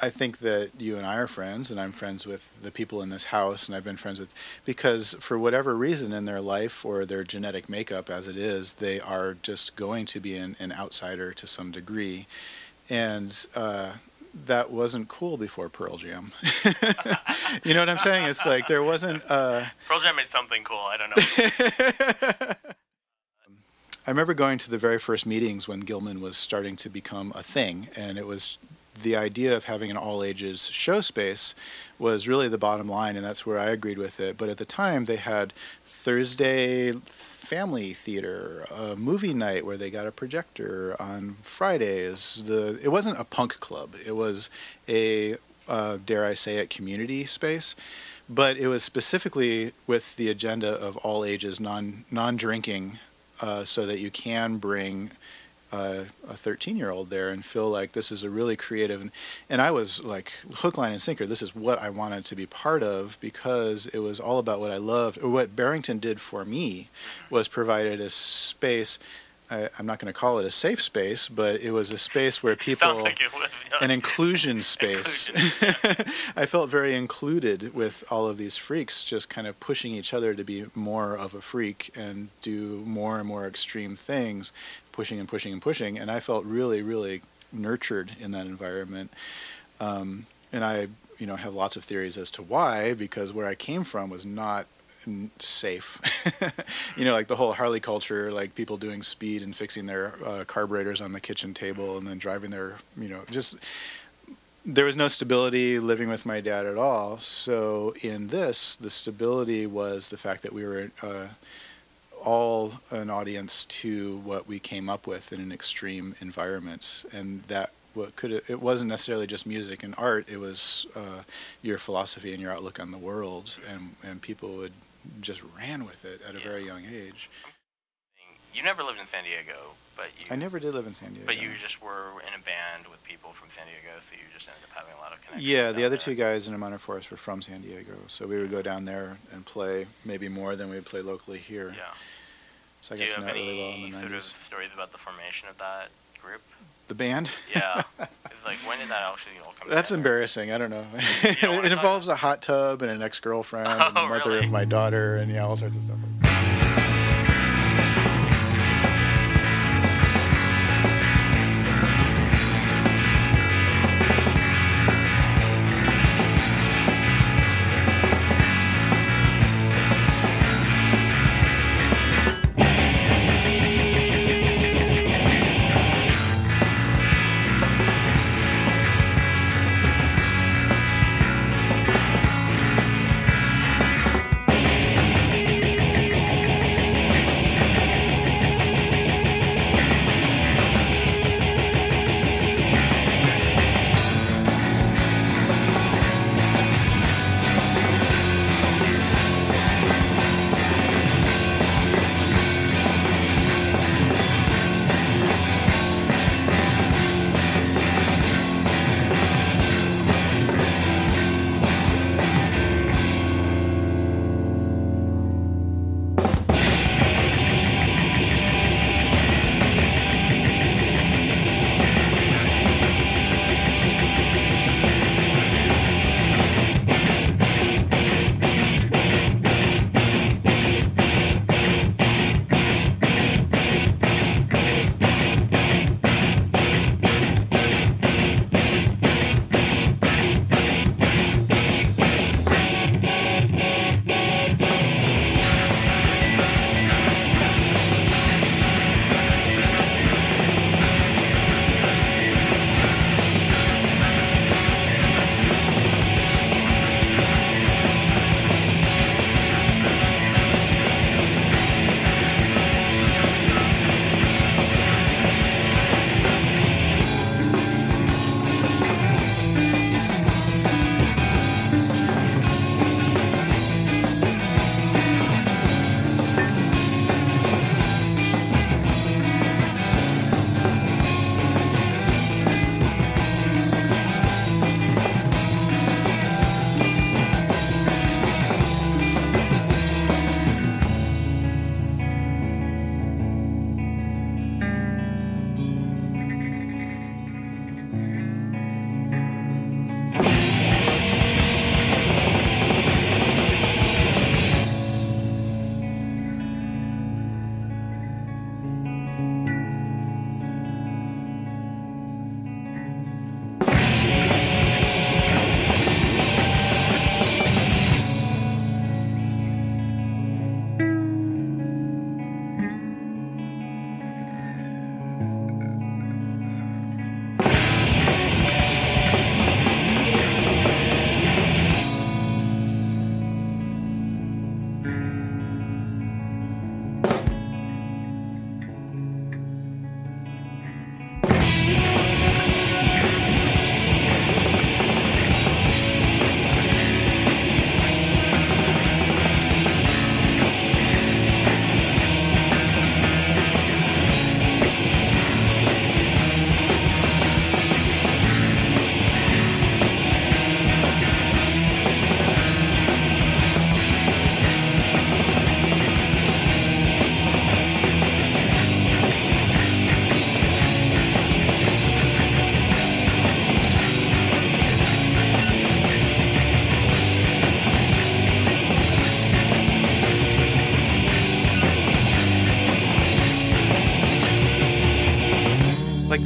i think that you and i are friends and i'm friends with the people in this house and i've been friends with because for whatever reason in their life or their genetic makeup as it is they are just going to be an, an outsider to some degree and uh, that wasn't cool before pearl jam *laughs* you know what i'm saying it's like there wasn't uh, Pearl Jam made something cool. I don't know. *laughs* I remember going to the very first meetings when Gilman was starting to become a thing, and it was the idea of having an all ages show space was really the bottom line, and that's where I agreed with it. But at the time, they had Thursday family theater, a movie night where they got a projector on Fridays. The it wasn't a punk club; it was a uh, dare I say it, community space. But it was specifically with the agenda of all ages, non non drinking, uh, so that you can bring a 13 year old there and feel like this is a really creative and, and I was like hook line and sinker. This is what I wanted to be part of because it was all about what I loved what Barrington did for me was provided a space I, I'm not going to call it a safe space but it was a space where *laughs* people like it was. yeah. an inclusion space. *laughs* I felt very included with all of these freaks, just kind of pushing each other to be more of a freak and do more and more extreme things, pushing and pushing and pushing. And I felt really, really nurtured in that environment. Um, and I, you know, have lots of theories as to why, because where I came from was not safe. *laughs* you know, like the whole Harley culture, like people doing speed and fixing their uh, carburetors on the kitchen table and then driving their, you know, just there was no stability living with my dad at all. So in this, the stability was the fact that we were uh, all an audience to what we came up with in an extreme environment, and that what could it wasn't necessarily just music and art. It was uh, your philosophy and your outlook on the world, and and people would just ran with it at a very young age. You never lived in San Diego, but you. I never did live in San Diego. But you just were in a band with people from San Diego, so you just ended up having a lot of connections. Yeah, the other there. two guys in A Minor Forest were from San Diego, so we would go down there and play maybe more than we'd play locally here. Yeah. So I Do you have it really well any sort of stories about the formation of that group? The band. Yeah. it's like when did that actually all come? That's together? embarrassing. I don't know. don't *laughs* it involves a hot tub and an ex-girlfriend *laughs* oh, and the Oh, mother really? of my daughter and yeah, all sorts of stuff. like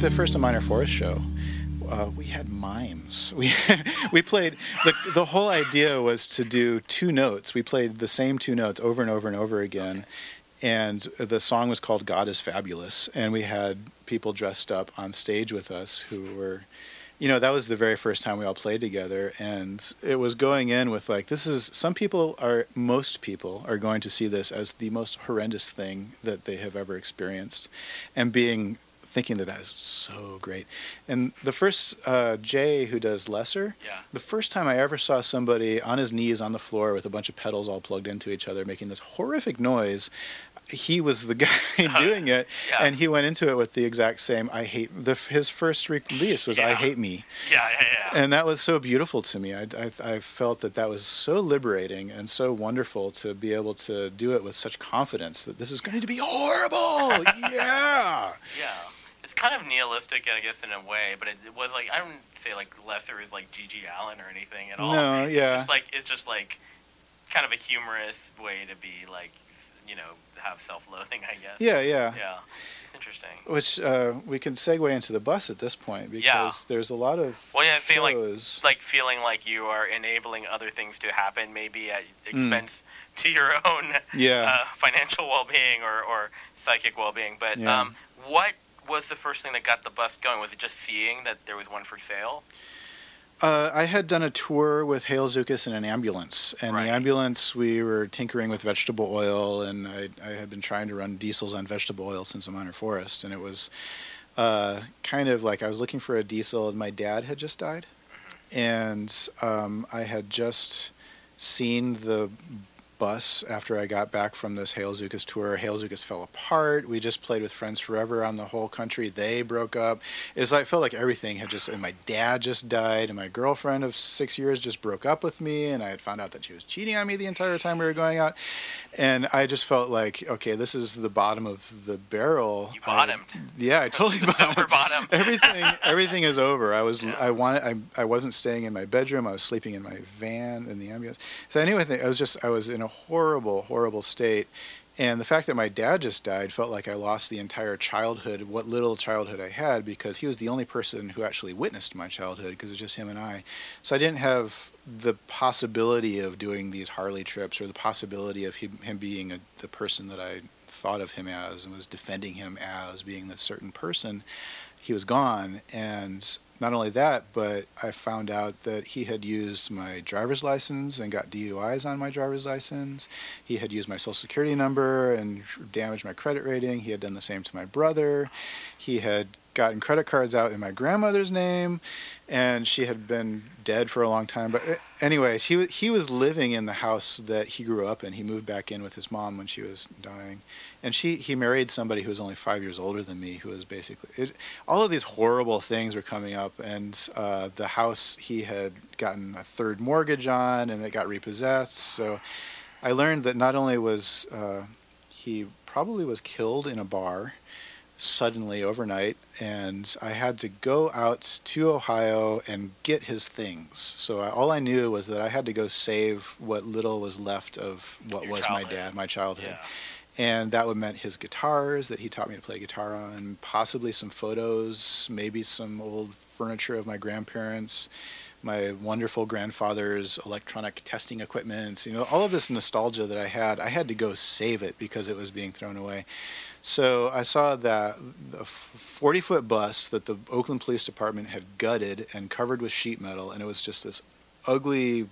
the first A Minor Forest show, uh, we had mimes. *laughs* We we played the the whole idea was to do two notes. We played the same two notes over and over and over again, and the song was called "God is Fabulous." And we had people dressed up on stage with us who were, you know, that was the very first time we all played together, and it was going in with like this is some people are most people are going to see this as the most horrendous thing that they have ever experienced, and being thinking that that is so great. And the first uh, Jay, who does Lesser, Yeah. the first time I ever saw somebody on his knees on the floor with a bunch of pedals all plugged into each other, making this horrific noise. He was the *laughs* guy *laughs* doing it, Yeah. and he went into it with the exact same. I hate the his first release was "I Hate Me," Yeah, yeah, yeah. and that was so beautiful to me. I, I, I felt that that was so liberating and so wonderful to be able to do it with such confidence that this is going to be horrible. *laughs* yeah. yeah. It's kind of nihilistic, I guess, in a way. But it, it was like I don't say like lesser is like GG Allin or anything at all. No, yeah. It's just like it's just like kind of a humorous way to be like you know have self-loathing, I guess. Yeah, yeah. Yeah. It's interesting. Which uh, we can segue into the bus at this point because there's a lot of Well, yeah, feel like shows. like feeling like you are enabling other things to happen, maybe at Hmm. expense *laughs* to your own yeah. uh, financial well-being or, or psychic well-being. But Yeah. um, what was the first thing that got the bus going? Was it just seeing that there was one for sale? Uh, I had done a tour with Hale Zukas in an ambulance, and Right. the ambulance we were tinkering with vegetable oil, and I, I had been trying to run diesels on vegetable oil since A Minor Forest, and it was uh, kind of like I was looking for a diesel, and my dad had just died, and um, I had just seen the bus after I got back from this Hale Zukas tour. Hale Zukas fell apart. We just played with Friends Forever on the whole country. They broke up. It's like, I felt like everything had just, and my dad just died, and my girlfriend of six years just broke up with me, and I had found out that she was cheating on me the entire time we were going out. And I just felt like, okay, this is the bottom of the barrel. You I- bottomed. yeah, I totally *laughs* bottomed. bottom. *laughs* everything everything is over. I was Yeah. I wanted I I wasn't staying in my bedroom. I was sleeping in my van in the ambulance. So anyway, I was just I was in a horrible horrible state. And the fact that my dad just died felt like I lost the entire childhood, what little childhood I had, because he was the only person who actually witnessed my childhood, because it was just him and I. So I didn't have the possibility of doing these Harley trips or the possibility of him, him being a, the person that I thought of him as and was defending him as being this certain person he was gone and not only that but i found out that he had used my driver's license and got duis on my driver's license. He had used my social security number and damaged my credit rating. He had done the same to my brother. He had gotten credit cards out in my grandmother's name and she had been dead for a long time. But uh, anyways he, he was living in the house that he grew up in. He moved back in with his mom when she was dying. And she he married somebody who was only five years older than me who was basically it, all of these horrible things were coming up and uh, the house he had gotten a third mortgage on and it got repossessed. So i learned that not only was uh, he probably was killed in a bar suddenly overnight and i had to go out to ohio and get his things so I, all i knew was that i had to go save what little was left of what Your was childhood. my dad my childhood Yeah. and that would meant his guitars that he taught me to play guitar on possibly some photos maybe some old furniture of my grandparents my wonderful grandfather's electronic testing equipment you know all of this nostalgia that i had i had to go save it because it was being thrown away so i saw that a 40 foot bus that the oakland police department had gutted and covered with sheet metal and it was just this ugly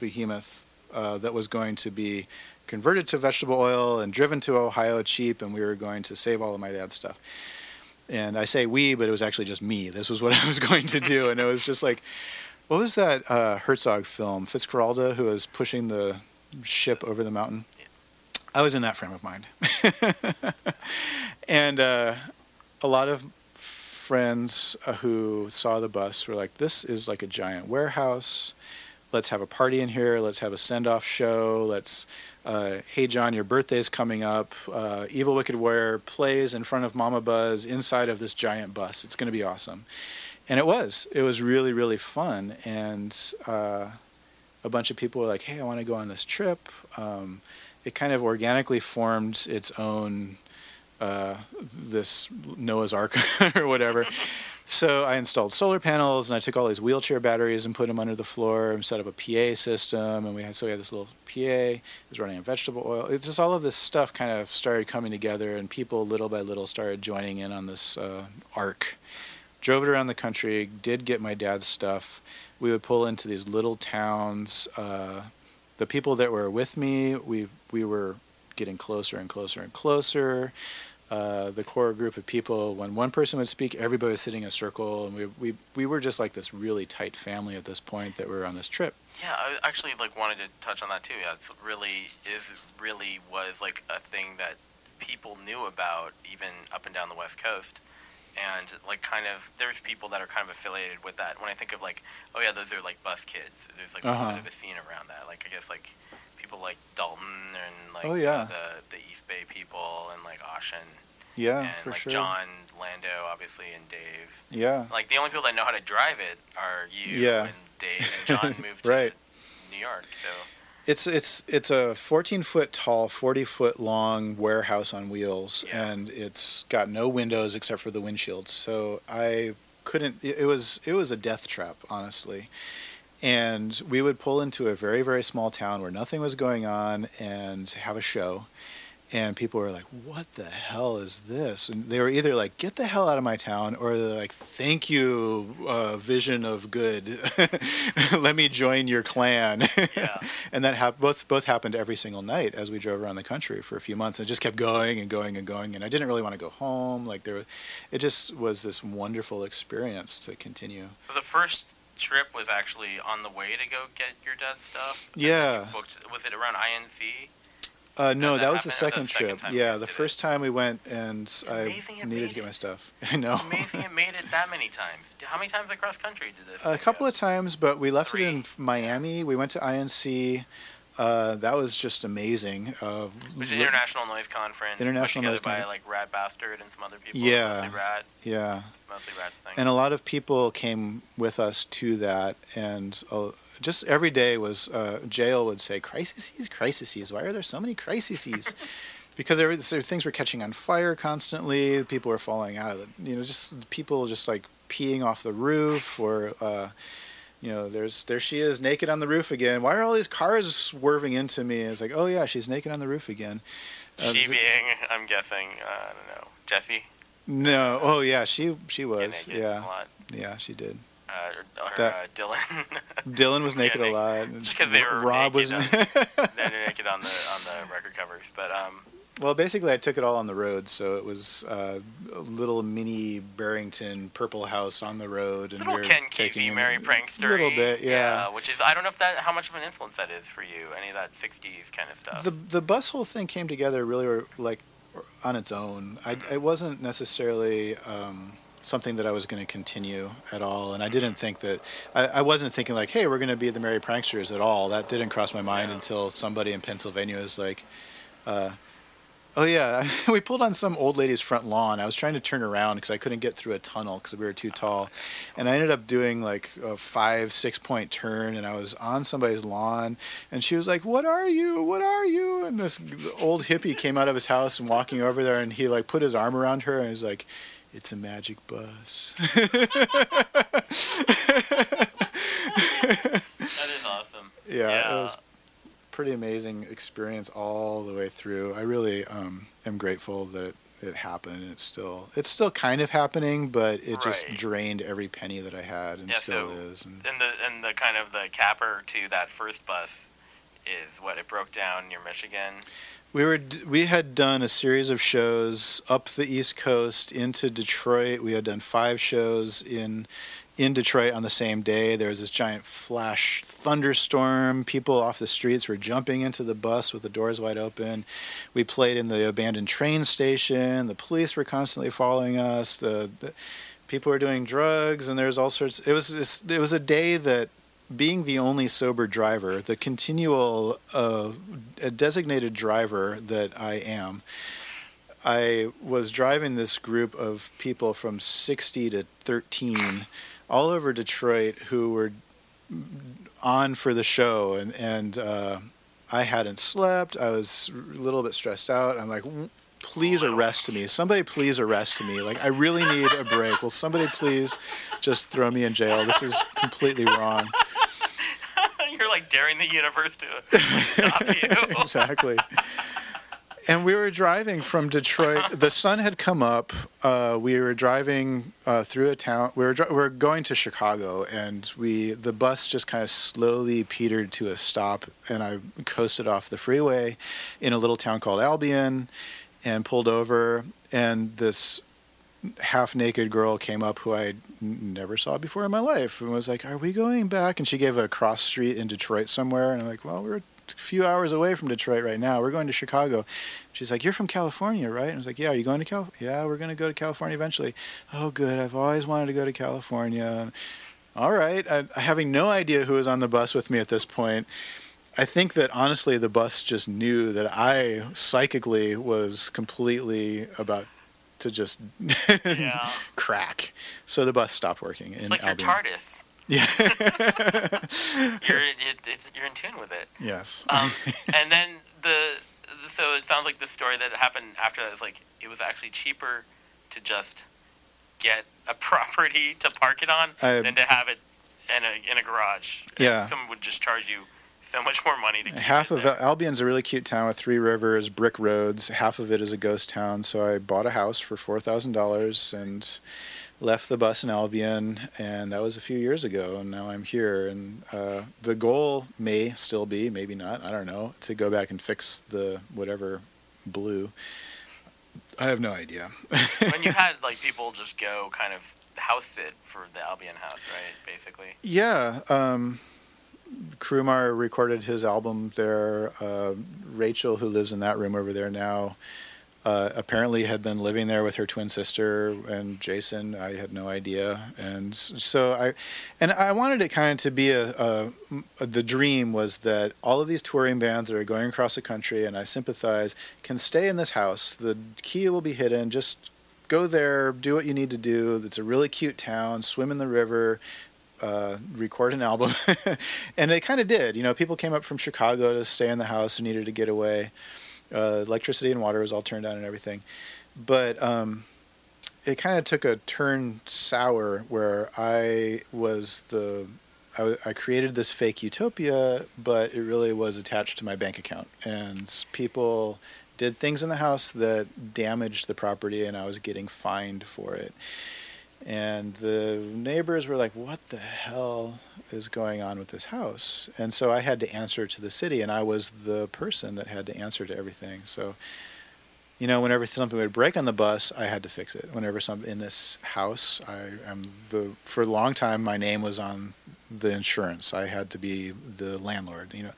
behemoth uh, that was going to be converted to vegetable oil and driven to Ohio cheap, and we were going to save all of my dad's stuff. And I say we, but it was actually just me. This was *laughs* what I was going to do, and it was just like, what was that uh, Herzog film, Fitzcarraldo, who was pushing the ship over the mountain? I was in that frame of mind, *laughs* and uh, a lot of friends uh, who saw the bus were like, "This is like a giant warehouse." let's have a party in here. Let's have a send-off show. Let's uh, hey john your birthday's coming up. Uh, evil wikkid warrior plays in front of mama buzz inside of this giant bus. It's going to be awesome. And it was. It was really really fun. And uh, a bunch of people were like hey i want to go on this trip. Um, it kind of organically formed its own uh, this noah's ark *laughs* or whatever so I installed solar panels and I took all these wheelchair batteries and put them under the floor and set up a PA system and we had so we had this little PA. It was running on vegetable oil. It's just all of this stuff kind of started coming together and people little by little started joining in on this uh, arc. Drove it around the country. Did get my dad's stuff. We would pull into these little towns. Uh, the people that were with me, we we were getting closer and closer and closer uh, the core group of people. When one person would speak, everybody was sitting in a circle, and we we we were just like this really tight family at this point that we were on this trip. Yeah, I actually like wanted to touch on that too. Yeah, it's really is really was like a thing that people knew about even up and down the West Coast. And like kind of there's people that are kind of affiliated with that. When I think of like, oh yeah, those are like bus kids. There's like a Uh-huh. bit of a scene around that. Like I guess like people like Dalton and like Oh, yeah. uh, the the East Bay people and like Oshen. Yeah, and for like sure. John, Lando, obviously, and Dave. Yeah. Like the only people that know how to drive it are you Yeah. and Dave and *laughs* John moved Right. to New York. So It's it's it's a 14 foot tall, 40 foot long warehouse on wheels, Yeah. and it's got no windows except for the windshields. So I couldn't. It was it was a death trap, honestly. And we would pull into a very very small town where nothing was going on and have a show. And people were like, "What the hell is this?" And they were either like, "Get the hell out of my town," or they're like, "Thank you, uh, vision of good. *laughs* Let me join your clan." Yeah. *laughs* and that hap- both both happened every single night as we drove around the country for a few months. And it just kept going and going and going. And I didn't really want to go home. Like there, it just was this wonderful experience to continue. so the first trip was actually on the way to go get your dad's stuff. Yeah. booked. Was it around INC? Uh, no, that that, was the second the second trip. time yeah, the did it? first time we went and I needed to get it. my stuff. *laughs* I know. It's amazing it made it that many times. How many times across country did this? A couple go? of times, but we left Three. it in Miami. We went to INC. Uh, that was just amazing. Uh, Which is international noise conference International Noise together by like Rat Bastard and some other people. Yeah. Mostly Rat. yeah, It's mostly Rat's thing. and a lot of people came with us to that, and uh, just every day was uh, jail would say crises, crises. Why are there so many crises? *laughs* because there, there things were catching on fire constantly. People were falling out of the, you know, just people just like peeing off the roof *laughs* or. Uh, you know, there's there she is naked on the roof again. Why are all these cars swerving into me? It's like, oh yeah, she's naked on the roof again. Uh, she being, I'm guessing, uh, I don't know, Jesse. no, oh yeah, she she was, yeah, yeah, she did. Uh, or, or That- uh, Dylan. *laughs* Dylan was naked Yeah, a lot. Just 'cause they were Rob naked was. *laughs* They're naked on the on the record covers, but um, well, basically, I took it all on the road, so it was uh, a little mini Barrington Purple House on the road, and little we were Ken Kesey, Merry Prankster. little bit, yeah. Which is, I don't know if that, how much of an influence that is for you. Any of that '60s kind of stuff. The the bus whole thing came together really like on its own. I it wasn't necessarily. Um, something that I was going to continue at all and I didn't think that I, I wasn't thinking like hey we're going to be the Merry Pranksters at all. That didn't cross my mind Yeah. until somebody in Pennsylvania was like uh, oh yeah *laughs* we pulled on some old lady's front lawn. I was trying to turn around because I couldn't get through a tunnel because we were too tall and I ended up doing like a five six point turn and I was on somebody's lawn and she was like what are you? What are you? And this old hippie came out of his house and walking over there and he like put his arm around her and he's like it's a magic bus *laughs* that is awesome. yeah, it was pretty amazing experience all the way through. I really um, am grateful that it, it happened. It's still it's still kind of happening, but it just drained every penny that I had and Yeah, still so- is. And And the and the kind of the capper to that first bus is what it broke down near Michigan. We were we had done a series of shows up the East Coast into Detroit. We had done five shows in in Detroit on the same day. There was this giant flash thunderstorm. People off the streets were jumping into the bus with the doors wide open. We played in the abandoned train station. The police were constantly following us. The, the people were doing drugs, and there's all sorts. It was this, it was a day that. Being the only sober driver, the continual uh, designated driver that I am, I was driving this group of people from 60 to 13 all over Detroit who were on for the show, and and uh, I hadn't slept. I was a little bit stressed out. I'm like, please arrest me. Somebody please arrest me. Like I really need a break. Will somebody please just throw me in jail? This is completely wrong. You're like daring the universe to stop you. *laughs* exactly. And we were driving from Detroit. The sun had come up. Uh, we were driving uh, through a town. We were we were going to Chicago, and we the bus just kind of slowly petered to a stop. And I coasted off the freeway in a little town called Albion, and pulled over. And this half naked girl came up who I never saw before in my life and was like, Are we going back? And she gave a cross street in Detroit somewhere. And I'm like, Well, we're a few hours away from Detroit right now. We're going to Chicago. She's like, You're from California, right? And I was like, Yeah, are you going to California? Yeah, we're going to go to California eventually. Oh, good. I've always wanted to go to California. All right. I, having no idea who was on the bus with me at this point. I think that honestly, the bus just knew that I psychically was completely about to just Yeah. *laughs* crack. So the bus stopped working. It's like your TARDIS. Yeah. *laughs* You're it, it's, you're in tune with it. yes. Um, *laughs* and then the so it sounds like the story that happened after that is like it was actually cheaper to just get a property to park it on I- than to have it in a in a garage. Yeah. someone would just charge you so much more money to keep half of there. Albion's a really cute town with three rivers, brick roads. Half of it is a ghost town. So I bought a house for four thousand dollars and left the bus in Albion, and that was a few years ago. And now I'm here, and uh, the goal may still be, maybe not, I don't know, to go back and fix the whatever blue I have no idea. *laughs* when you had like people just go kind of house sit for the Albion house, right? Basically. Yeah, um, Krumar recorded his album there. Uh, Rachel, who lives in that room over there now, uh, apparently had been living there with her twin sister and Jason. I had no idea, and so I, and I wanted it kind of to be a, a, a the dream was that all of these touring bands that are going across the country, and I sympathize, can stay in this house. The key will be hidden. Just go there, do what you need to do. It's a really cute town. Swim in the river uh, record an album, *laughs* and they kind of did. You know, people came up from Chicago to stay in the house and needed to get away. Uh, electricity and water was all turned on and everything, but um, it kind of took a turn sour where I was the I created this fake utopia, but it really was attached to my bank account, and people did things in the house that damaged the property, and I was getting fined for it and the neighbors were like what the hell is going on with this house? And so i had to answer to the city and i was the person that had to answer to everything. So you know whenever something would break on the bus i had to fix it. Whenever something in this house i am the for a long time my name was on the insurance. I had to be the landlord you know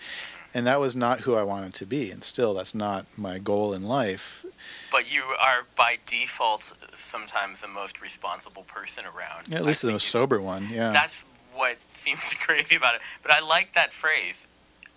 and that was not who i wanted to be and still that's not my goal in life But you are by default sometimes the most responsible person around. at I least the most sober one yeah That's what *laughs* seems crazy about it. But I like that phrase,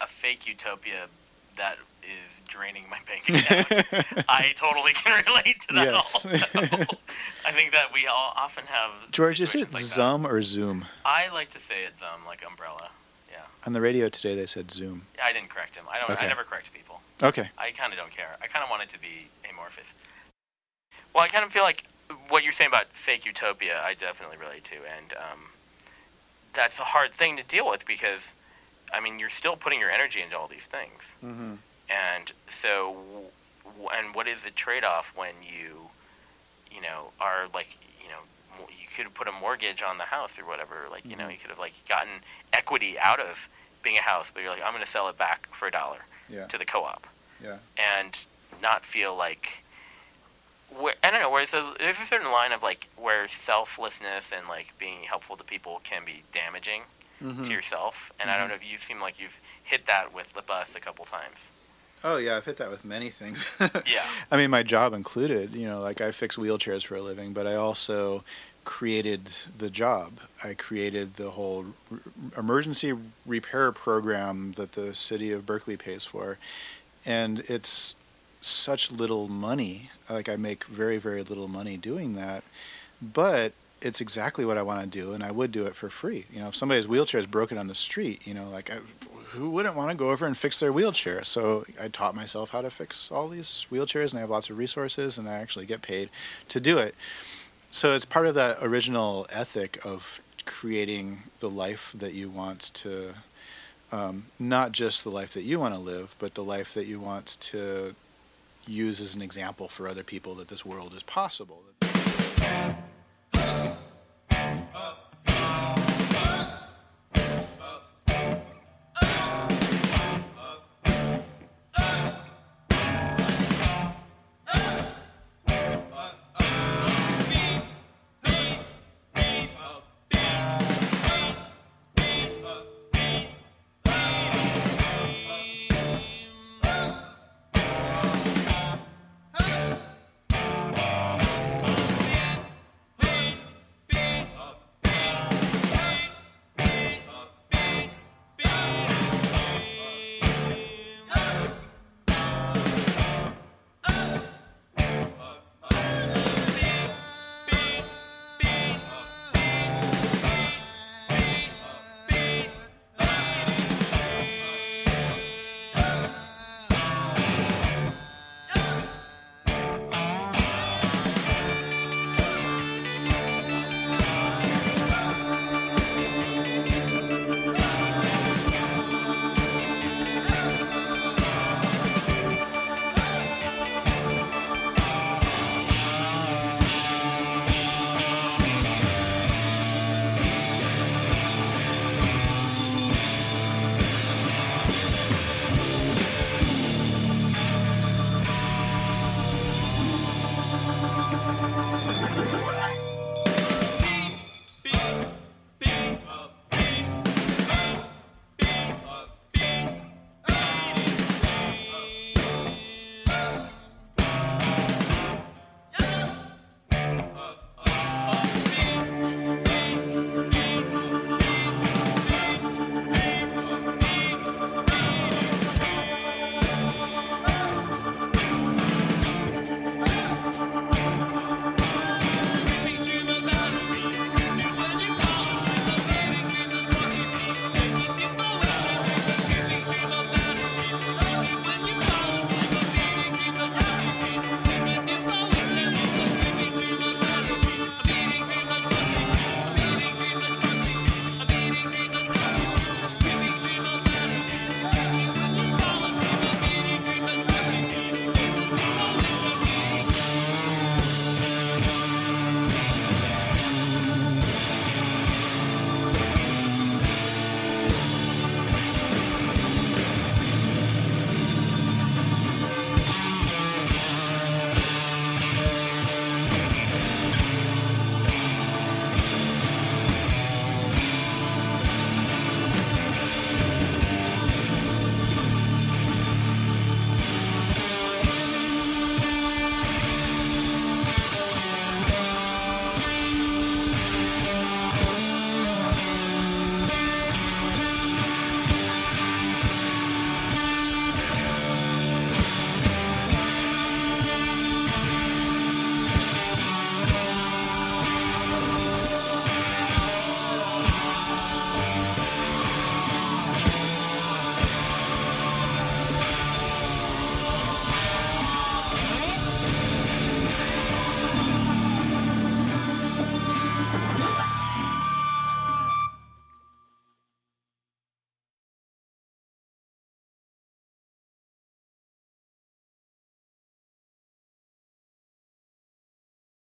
a fake utopia that is draining my bank account. *laughs* I totally can relate to that Yes. *laughs* I think that we all often have George, is it like that. Or Zoom? I like to say it's um like umbrella. Yeah. On the radio today, they said Zoom. I didn't correct him. I don't I never correct people. Okay. I kind of don't care. I kind of want it to be amorphous. Well, I kind of feel like what you're saying about fake utopia, I definitely relate to, and um, that's a hard thing to deal with because, I mean, you're still putting your energy into all these things, Mm-hmm. and so, and what is the trade-off when you, you know, are like, you know, could have put a mortgage on the house or whatever, like, you know, you could have like gotten equity out of being a house, but you're like, I'm going to sell it back for a dollar Yeah. to the co-op Yeah. and not feel like where, I don't know. Where there's a, there's a certain line of like where selflessness and like being helpful to people can be damaging Mm-hmm. to yourself. And I don't know if you seem like you've hit that with the bus a couple times. Oh yeah, I've hit that with many things. *laughs* Yeah. I mean, my job included. You know, like I fix wheelchairs for a living, but I also created the job. I created the whole emergency repair program that the city of Berkeley pays for, and it's such little money. Like I make very very little money doing that, but it's exactly what I want to do, and I would do it for free. You know, if somebody's wheelchair is broken on the street, you know, like I, who wouldn't want to go over and fix their wheelchair? So I taught myself how to fix all these wheelchairs, and I have lots of resources, and I actually get paid to do it. So it's part of that original ethic of creating the life that you want to, um, not just the life that you want to live, but the life that you want to use as an example for other people that this world is possible.